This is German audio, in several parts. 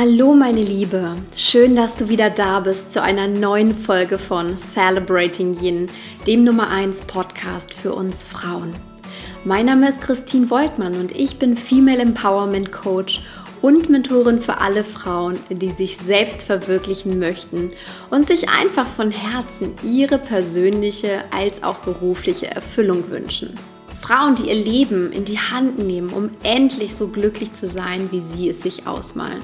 Hallo meine Liebe, schön, dass du wieder da bist zu einer neuen Folge von Celebrating Yin, dem Nummer 1 Podcast für uns Frauen. Mein Name ist Christine Woltmann und ich bin Female Empowerment Coach und Mentorin für alle Frauen, die sich selbst verwirklichen möchten und sich einfach von Herzen ihre persönliche als auch berufliche Erfüllung wünschen. Frauen, die ihr Leben in die Hand nehmen, um endlich so glücklich zu sein, wie sie es sich ausmalen.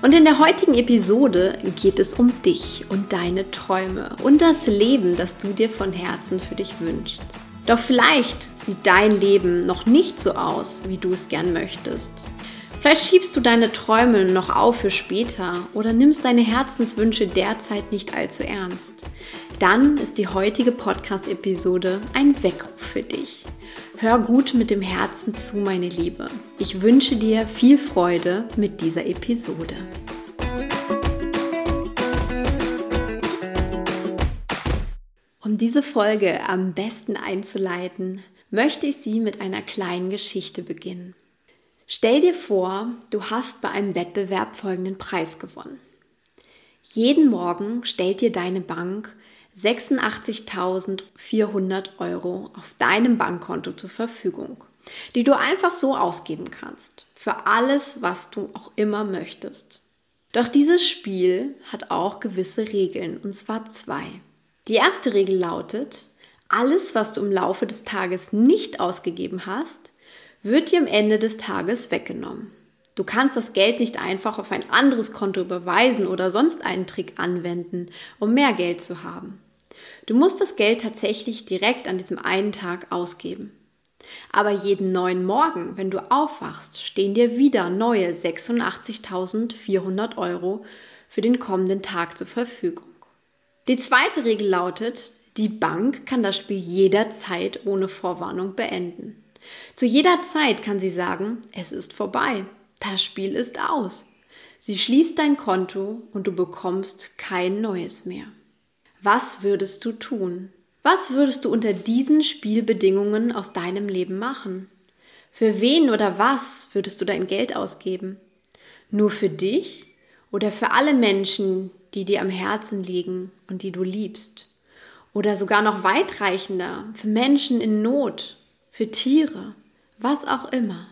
Und in der heutigen Episode geht es um dich und deine Träume und das Leben, das du dir von Herzen für dich wünschst. Doch vielleicht sieht dein Leben noch nicht so aus, wie du es gern möchtest. Vielleicht schiebst du deine Träume noch auf für später oder nimmst deine Herzenswünsche derzeit nicht allzu ernst. Dann ist die heutige Podcast-Episode ein Weckruf für dich. Hör gut mit dem Herzen zu, meine Liebe. Ich wünsche dir viel Freude mit dieser Episode. Um diese Folge am besten einzuleiten, möchte ich sie mit einer kleinen Geschichte beginnen. Stell dir vor, du hast bei einem Wettbewerb folgenden Preis gewonnen. Jeden Morgen stellt dir deine Bank 86.400 Euro auf deinem Bankkonto zur Verfügung, die du einfach so ausgeben kannst, für alles, was du auch immer möchtest. Doch dieses Spiel hat auch gewisse Regeln, und zwar zwei. Die erste Regel lautet, alles, was du im Laufe des Tages nicht ausgegeben hast, wird dir am Ende des Tages weggenommen. Du kannst das Geld nicht einfach auf ein anderes Konto überweisen oder sonst einen Trick anwenden, um mehr Geld zu haben. Du musst das Geld tatsächlich direkt an diesem einen Tag ausgeben. Aber jeden neuen Morgen, wenn du aufwachst, stehen dir wieder neue 86.400 Euro für den kommenden Tag zur Verfügung. Die zweite Regel lautet, die Bank kann das Spiel jederzeit ohne Vorwarnung beenden. Zu jeder Zeit kann sie sagen, es ist vorbei, das Spiel ist aus. Sie schließt dein Konto und du bekommst kein neues mehr. Was würdest du tun? Was würdest du unter diesen Spielbedingungen aus deinem Leben machen? Für wen oder was würdest du dein Geld ausgeben? Nur für dich oder für alle Menschen, die dir am Herzen liegen und die du liebst? Oder sogar noch weitreichender, für Menschen in Not, für Tiere, was auch immer.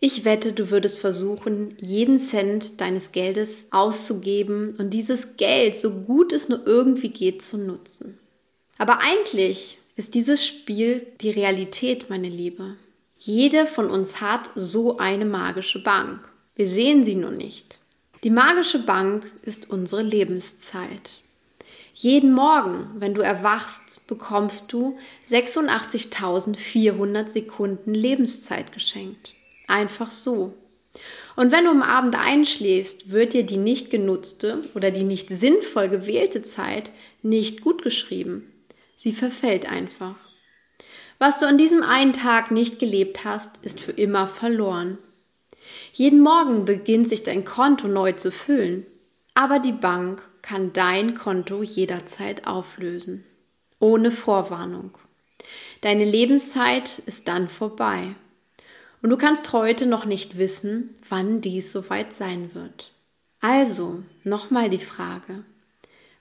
Ich wette, du würdest versuchen, jeden Cent deines Geldes auszugeben und dieses Geld, so gut es nur irgendwie geht, zu nutzen. Aber eigentlich ist dieses Spiel die Realität, meine Liebe. Jede von uns hat so eine magische Bank. Wir sehen sie nur nicht. Die magische Bank ist unsere Lebenszeit. Jeden Morgen, wenn du erwachst, bekommst du 86.400 Sekunden Lebenszeit geschenkt. Einfach so. Und wenn du am Abend einschläfst, wird dir die nicht genutzte oder die nicht sinnvoll gewählte Zeit nicht gut geschrieben. Sie verfällt einfach. Was du an diesem einen Tag nicht gelebt hast, ist für immer verloren. Jeden Morgen beginnt sich dein Konto neu zu füllen, aber die Bank kann dein Konto jederzeit auflösen, ohne Vorwarnung. Deine Lebenszeit ist dann vorbei. Und du kannst heute noch nicht wissen, wann dies soweit sein wird. Also, nochmal die Frage.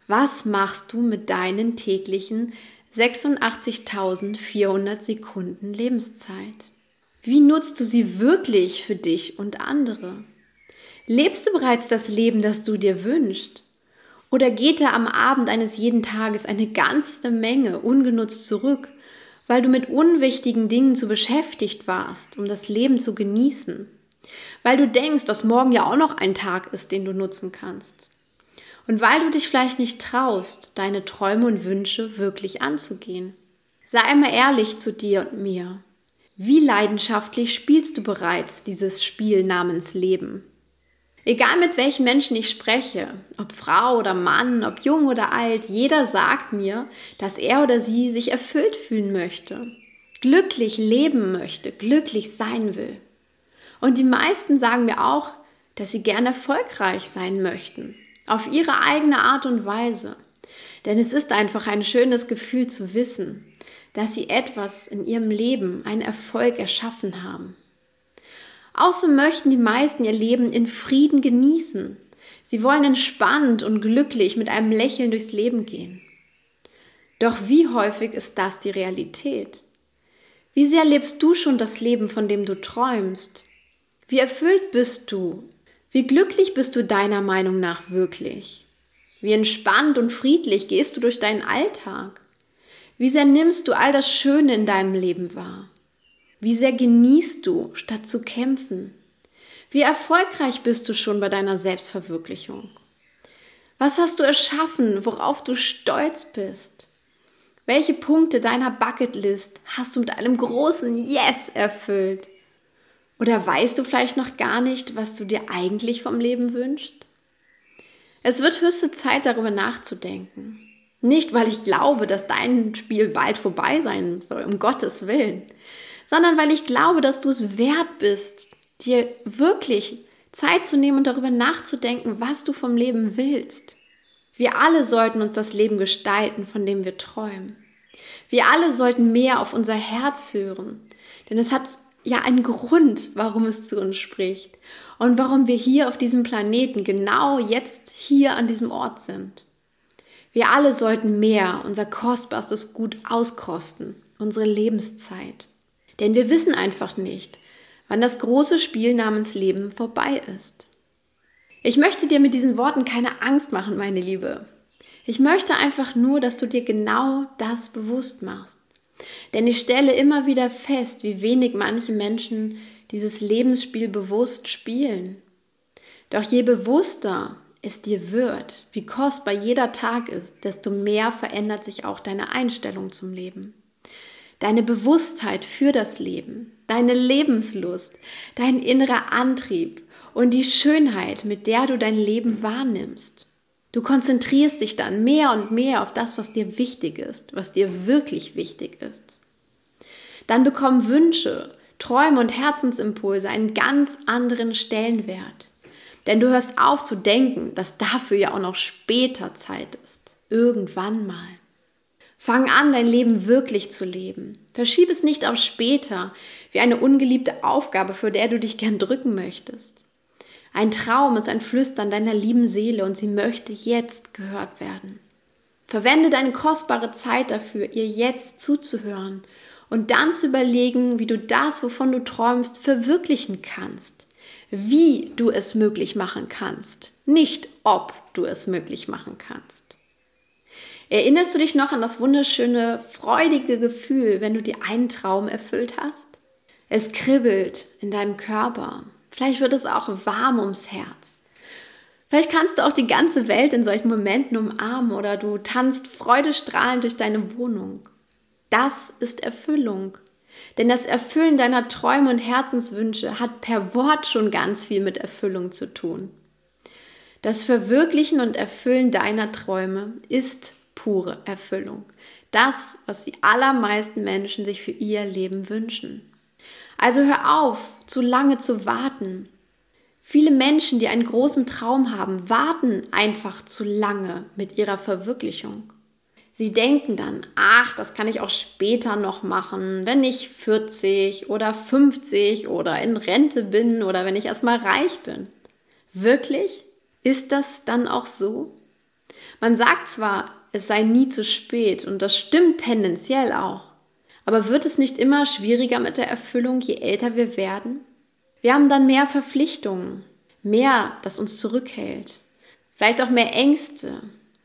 Was machst du mit deinen täglichen 86.400 Sekunden Lebenszeit? Wie nutzt du sie wirklich für dich und andere? Lebst du bereits das Leben, das du dir wünschst? Oder geht da am Abend eines jeden Tages eine ganze Menge ungenutzt zurück, weil du mit unwichtigen Dingen zu beschäftigt warst, um das Leben zu genießen, weil du denkst, dass morgen ja auch noch ein Tag ist, den du nutzen kannst. Und weil du dich vielleicht nicht traust, deine Träume und Wünsche wirklich anzugehen. Sei einmal ehrlich zu dir und mir. Wie leidenschaftlich spielst du bereits dieses Spiel namens Leben? Egal mit welchen Menschen ich spreche, ob Frau oder Mann, ob jung oder alt, jeder sagt mir, dass er oder sie sich erfüllt fühlen möchte, glücklich leben möchte, glücklich sein will. Und die meisten sagen mir auch, dass sie gern erfolgreich sein möchten, auf ihre eigene Art und Weise. Denn es ist einfach ein schönes Gefühl zu wissen, dass sie etwas in ihrem Leben, einen Erfolg erschaffen haben. Außerdem möchten die meisten ihr Leben in Frieden genießen. Sie wollen entspannt und glücklich mit einem Lächeln durchs Leben gehen. Doch wie häufig ist das die Realität? Wie sehr lebst du schon das Leben, von dem du träumst? Wie erfüllt bist du? Wie glücklich bist du deiner Meinung nach wirklich? Wie entspannt und friedlich gehst du durch deinen Alltag? Wie sehr nimmst du all das Schöne in deinem Leben wahr? Wie sehr genießt du, statt zu kämpfen? Wie erfolgreich bist du schon bei deiner Selbstverwirklichung? Was hast du erschaffen, worauf du stolz bist? Welche Punkte deiner Bucketlist hast du mit einem großen Yes erfüllt? Oder weißt du vielleicht noch gar nicht, was du dir eigentlich vom Leben wünschst? Es wird höchste Zeit, darüber nachzudenken. Nicht, weil ich glaube, dass dein Spiel bald vorbei sein soll, um Gottes Willen, sondern weil ich glaube, dass du es wert bist, dir wirklich Zeit zu nehmen und darüber nachzudenken, was du vom Leben willst. Wir alle sollten uns das Leben gestalten, von dem wir träumen. Wir alle sollten mehr auf unser Herz hören, denn es hat ja einen Grund, warum es zu uns spricht und warum wir hier auf diesem Planeten genau jetzt hier an diesem Ort sind. Wir alle sollten mehr unser kostbarstes Gut auskosten, unsere Lebenszeit. Denn wir wissen einfach nicht, wann das große Spiel namens Leben vorbei ist. Ich möchte dir mit diesen Worten keine Angst machen, meine Liebe. Ich möchte einfach nur, dass du dir genau das bewusst machst. Denn ich stelle immer wieder fest, wie wenig manche Menschen dieses Lebensspiel bewusst spielen. Doch je bewusster es dir wird, wie kostbar jeder Tag ist, desto mehr verändert sich auch deine Einstellung zum Leben. Deine Bewusstheit für das Leben, deine Lebenslust, dein innerer Antrieb und die Schönheit, mit der du dein Leben wahrnimmst. Du konzentrierst dich dann mehr und mehr auf das, was dir wichtig ist, was dir wirklich wichtig ist. Dann bekommen Wünsche, Träume und Herzensimpulse einen ganz anderen Stellenwert. Denn du hörst auf zu denken, dass dafür ja auch noch später Zeit ist. Irgendwann mal. Fang an, dein Leben wirklich zu leben. Verschieb es nicht auf später, wie eine ungeliebte Aufgabe, für der du dich gern drücken möchtest. Ein Traum ist ein Flüstern deiner lieben Seele und sie möchte jetzt gehört werden. Verwende deine kostbare Zeit dafür, ihr jetzt zuzuhören und dann zu überlegen, wie du das, wovon du träumst, verwirklichen kannst. Wie du es möglich machen kannst, nicht ob du es möglich machen kannst. Erinnerst du dich noch an das wunderschöne, freudige Gefühl, wenn du dir einen Traum erfüllt hast? Es kribbelt in deinem Körper. Vielleicht wird es auch warm ums Herz. Vielleicht kannst du auch die ganze Welt in solchen Momenten umarmen oder du tanzt freudestrahlend durch deine Wohnung. Das ist Erfüllung. Denn das Erfüllen deiner Träume und Herzenswünsche hat per Wort schon ganz viel mit Erfüllung zu tun. Das Verwirklichen und Erfüllen deiner Träume ist pure Erfüllung. Das, was die allermeisten Menschen sich für ihr Leben wünschen. Also hör auf, zu lange zu warten. Viele Menschen, die einen großen Traum haben, warten einfach zu lange mit ihrer Verwirklichung. Sie denken dann, ach, das kann ich auch später noch machen, wenn ich 40 oder 50 oder in Rente bin oder wenn ich erstmal reich bin. Wirklich? Ist das dann auch so? Man sagt zwar, es sei nie zu spät und das stimmt tendenziell auch. Aber wird es nicht immer schwieriger mit der Erfüllung, je älter wir werden? Wir haben dann mehr Verpflichtungen, mehr, das uns zurückhält, vielleicht auch mehr Ängste.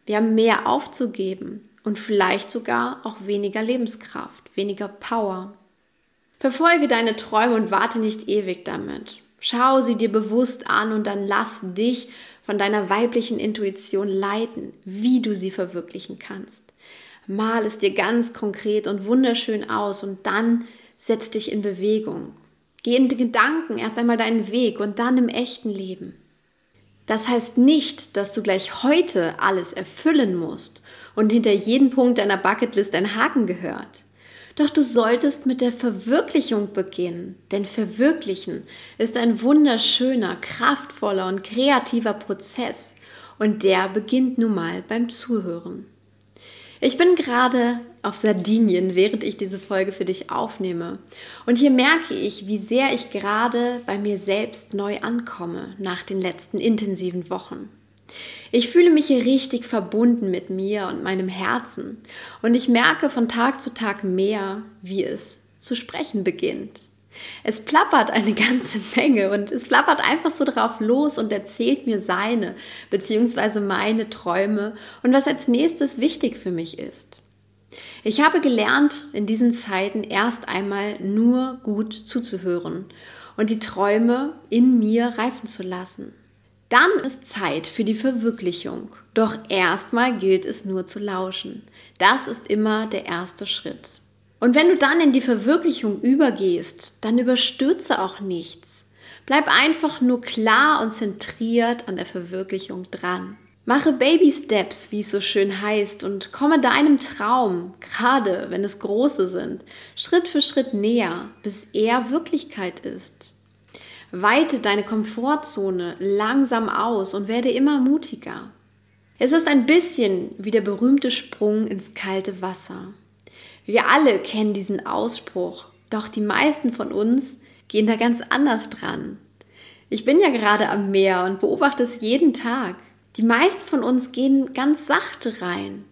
Wir haben mehr aufzugeben und vielleicht sogar auch weniger Lebenskraft, weniger Power. Verfolge deine Träume und warte nicht ewig damit. Schau sie dir bewusst an und dann lass dich von deiner weiblichen Intuition leiten, wie du sie verwirklichen kannst. Mal es dir ganz konkret und wunderschön aus und dann setz dich in Bewegung. Geh in Gedanken erst einmal deinen Weg und dann im echten Leben. Das heißt nicht, dass du gleich heute alles erfüllen musst und hinter jedem Punkt deiner Bucketlist ein Haken gehört. Doch du solltest mit der Verwirklichung beginnen, denn Verwirklichen ist ein wunderschöner, kraftvoller und kreativer Prozess und der beginnt nun mal beim Zuhören. Ich bin gerade auf Sardinien, während ich diese Folge für dich aufnehme. Und hier merke ich, wie sehr ich gerade bei mir selbst neu ankomme nach den letzten intensiven Wochen. Ich fühle mich hier richtig verbunden mit mir und meinem Herzen. Und ich merke von Tag zu Tag mehr, wie es zu sprechen beginnt. Es plappert eine ganze Menge und es plappert einfach so drauf los und erzählt mir seine bzw. meine Träume und was als nächstes wichtig für mich ist. Ich habe gelernt, in diesen Zeiten erst einmal nur gut zuzuhören und die Träume in mir reifen zu lassen. Dann ist Zeit für die Verwirklichung. Doch erstmal gilt es nur zu lauschen. Das ist immer der erste Schritt. Und wenn du dann in die Verwirklichung übergehst, dann überstürze auch nichts. Bleib einfach nur klar und zentriert an der Verwirklichung dran. Mache Baby Steps, wie es so schön heißt, und komme deinem Traum, gerade wenn es große sind, Schritt für Schritt näher, bis er Wirklichkeit ist. Weite deine Komfortzone langsam aus und werde immer mutiger. Es ist ein bisschen wie der berühmte Sprung ins kalte Wasser. Wir alle kennen diesen Ausspruch, doch die meisten von uns gehen da ganz anders dran. Ich bin ja gerade am Meer und beobachte es jeden Tag. Die meisten von uns gehen ganz sachte rein.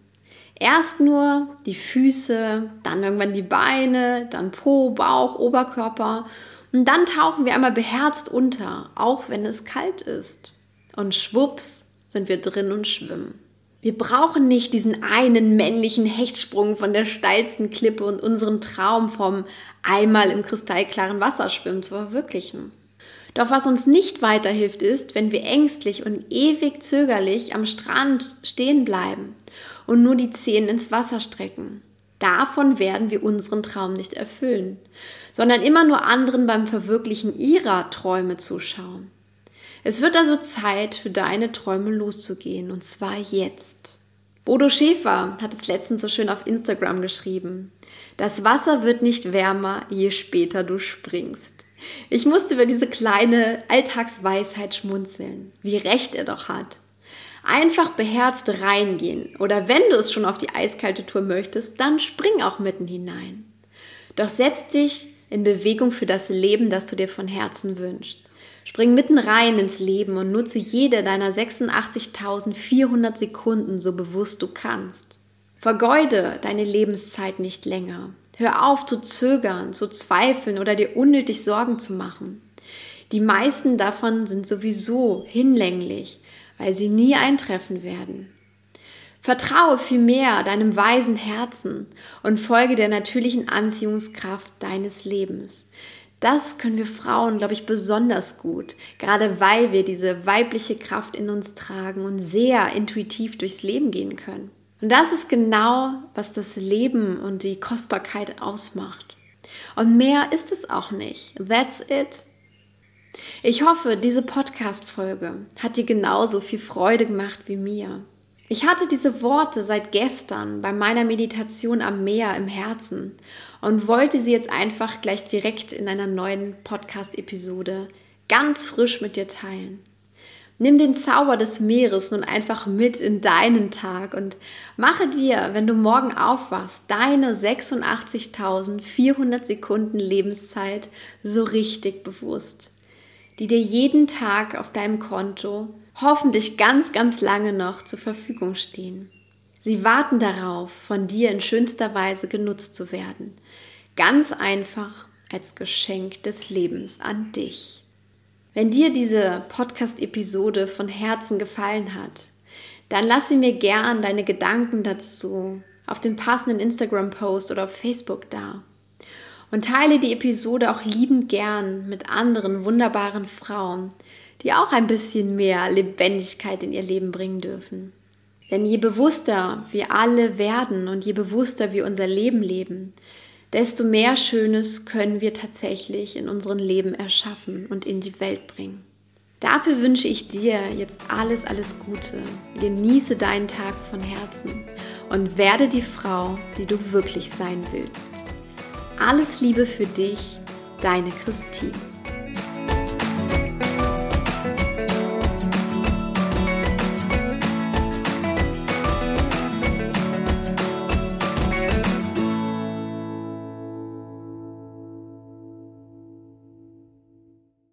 Erst nur die Füße, dann irgendwann die Beine, dann Po, Bauch, Oberkörper und dann tauchen wir einmal beherzt unter, auch wenn es kalt ist. Und schwupps sind wir drin und schwimmen. Wir brauchen nicht diesen einen männlichen Hechtsprung von der steilsten Klippe und unseren Traum vom einmal im kristallklaren Wasser schwimmen zu verwirklichen. Doch was uns nicht weiterhilft, ist, wenn wir ängstlich und ewig zögerlich am Strand stehen bleiben und nur die Zehen ins Wasser strecken. Davon werden wir unseren Traum nicht erfüllen, sondern immer nur anderen beim Verwirklichen ihrer Träume zuschauen. Es wird also Zeit, für deine Träume loszugehen, und zwar jetzt. Bodo Schäfer hat es letztens so schön auf Instagram geschrieben. Das Wasser wird nicht wärmer, je später du springst. Ich musste über diese kleine Alltagsweisheit schmunzeln. Wie recht er doch hat. Einfach beherzt reingehen oder wenn du es schon auf die eiskalte Tour möchtest, dann spring auch mitten hinein. Doch setz dich in Bewegung für das Leben, das du dir von Herzen wünschst. Spring mitten rein ins Leben und nutze jede deiner 86.400 Sekunden so bewusst du kannst. Vergeude deine Lebenszeit nicht länger. Hör auf zu zögern, zu zweifeln oder dir unnötig Sorgen zu machen. Die meisten davon sind sowieso hinlänglich, weil sie nie eintreffen werden. Vertraue vielmehr deinem weisen Herzen und folge der natürlichen Anziehungskraft deines Lebens. Das können wir Frauen, glaube ich, besonders gut, gerade weil wir diese weibliche Kraft in uns tragen und sehr intuitiv durchs Leben gehen können. Und das ist genau, was das Leben und die Kostbarkeit ausmacht. Und mehr ist es auch nicht. That's it. Ich hoffe, diese Podcast-Folge hat dir genauso viel Freude gemacht wie mir. Ich hatte diese Worte seit gestern bei meiner Meditation am Meer im Herzen und wollte sie jetzt einfach gleich direkt in einer neuen Podcast-Episode ganz frisch mit dir teilen. Nimm den Zauber des Meeres nun einfach mit in deinen Tag und mache dir, wenn du morgen aufwachst, deine 86.400 Sekunden Lebenszeit so richtig bewusst, die dir jeden Tag auf deinem Konto hoffentlich ganz, ganz lange noch zur Verfügung stehen. Sie warten darauf, von dir in schönster Weise genutzt zu werden. Ganz einfach als Geschenk des Lebens an dich. Wenn dir diese Podcast-Episode von Herzen gefallen hat, dann lass sie mir gern deine Gedanken dazu auf dem passenden Instagram-Post oder auf Facebook da. Und teile die Episode auch liebend gern mit anderen wunderbaren Frauen, die auch ein bisschen mehr Lebendigkeit in ihr Leben bringen dürfen. Denn je bewusster wir alle werden und je bewusster wir unser Leben leben, desto mehr Schönes können wir tatsächlich in unserem Leben erschaffen und in die Welt bringen. Dafür wünsche ich dir jetzt alles, alles Gute. Genieße deinen Tag von Herzen und werde die Frau, die du wirklich sein willst. Alles Liebe für dich, deine Christine.